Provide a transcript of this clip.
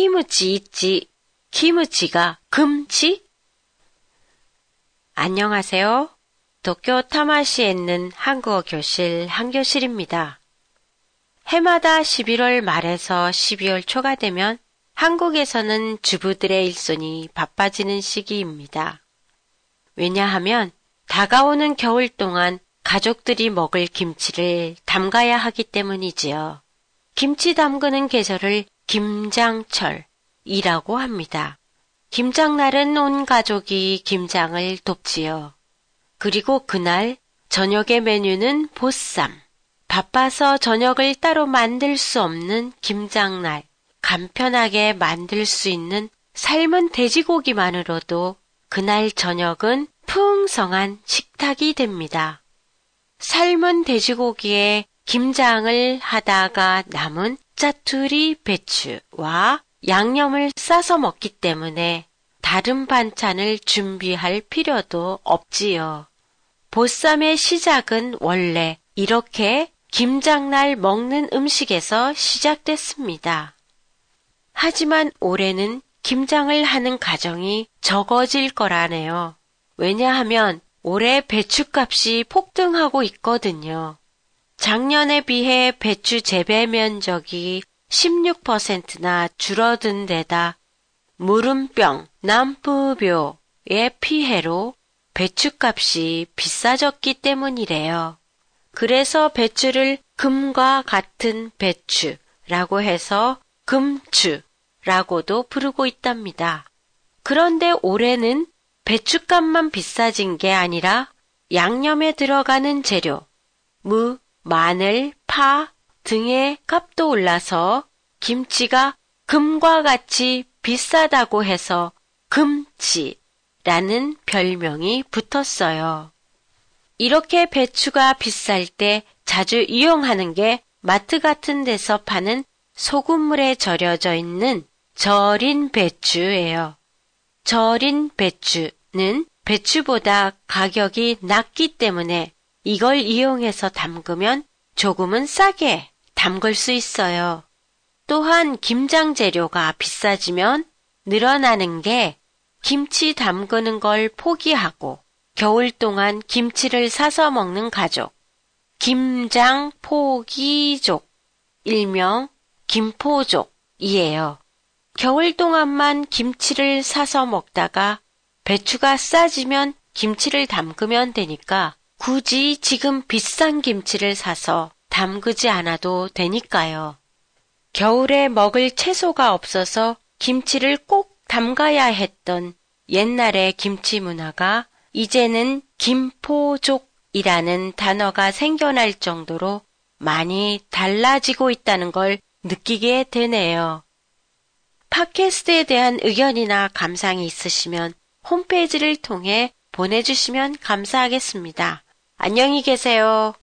키무치 있지. 키무치가 금치? 안녕하세요. 도쿄 타마시에 있는 한국어 교실 한교실입니다. 해마다 11월 말에서 12월 초가 되면 한국에서는 주부들의 일손이 바빠지는 시기입니다. 왜냐하면 다가오는 겨울 동안 가족들이 먹을 김치를 담가야 하기 때문이지요. 김치 담그는 계절을 김장철이라고 합니다. 김장날은 온 가족이 김장을 돕지요. 그리고 그날 저녁의 메뉴는 보쌈. 바빠서 저녁을 따로 만들 수 없는 김장날. 간편하게 만들 수 있는 삶은 돼지고기만으로도 그날 저녁은 풍성한 식탁이 됩니다. 삶은 돼지고기에 김장을 하다가 남은 짜투리 배추와 양념을 싸서 먹기 때문에 다른 반찬을 준비할 필요도 없지요. 보쌈의 시작은 원래 이렇게 김장날 먹는 음식에서 시작됐습니다. 하지만 올해는 김장을 하는 가정이 적어질 거라네요. 왜냐하면 올해 배추값이 폭등하고 있거든요. 작년에 비해 배추 재배 면적이 16%나 줄어든 데다 무름병, 남부묘의 피해로 배추값이 비싸졌기 때문이래요. 그래서 배추를 금과 같은 배추라고 해서 금추라고도 부르고 있답니다. 그런데 올해는 배추값만 비싸진 게 아니라 양념에 들어가는 재료, 무, 마늘, 파 등의 값도 올라서 김치가 금과 같이 비싸다고 해서 금치라는 별명이 붙었어요. 이렇게 배추가 비쌀 때 자주 이용하는 게 마트 같은 데서 파는 소금물에 절여져 있는 절인 배추예요. 절인 배추는 배추보다 가격이 낮기 때문에 이걸 이용해서 담그면 조금은 싸게 담글 수 있어요. 또한 김장 재료가 비싸지면 늘어나는 게 김치 담그는 걸 포기하고 겨울 동안 김치를 사서 먹는 가족. 김장 포기족, 일명 김포족이에요. 겨울 동안만 김치를 사서 먹다가 배추가 싸지면 김치를 담그면 되니까 굳이 지금 비싼 김치를 사서 담그지 않아도 되니까요. 겨울에 먹을 채소가 없어서 김치를 꼭 담가야 했던 옛날의 김치 문화가 이제는 김포족이라는 단어가 생겨날 정도로 많이 달라지고 있다는 걸 느끼게 되네요. 팟캐스트에 대한 의견이나 감상이 있으시면 홈페이지를 통해 보내주시면 감사하겠습니다. 안녕히 계세요.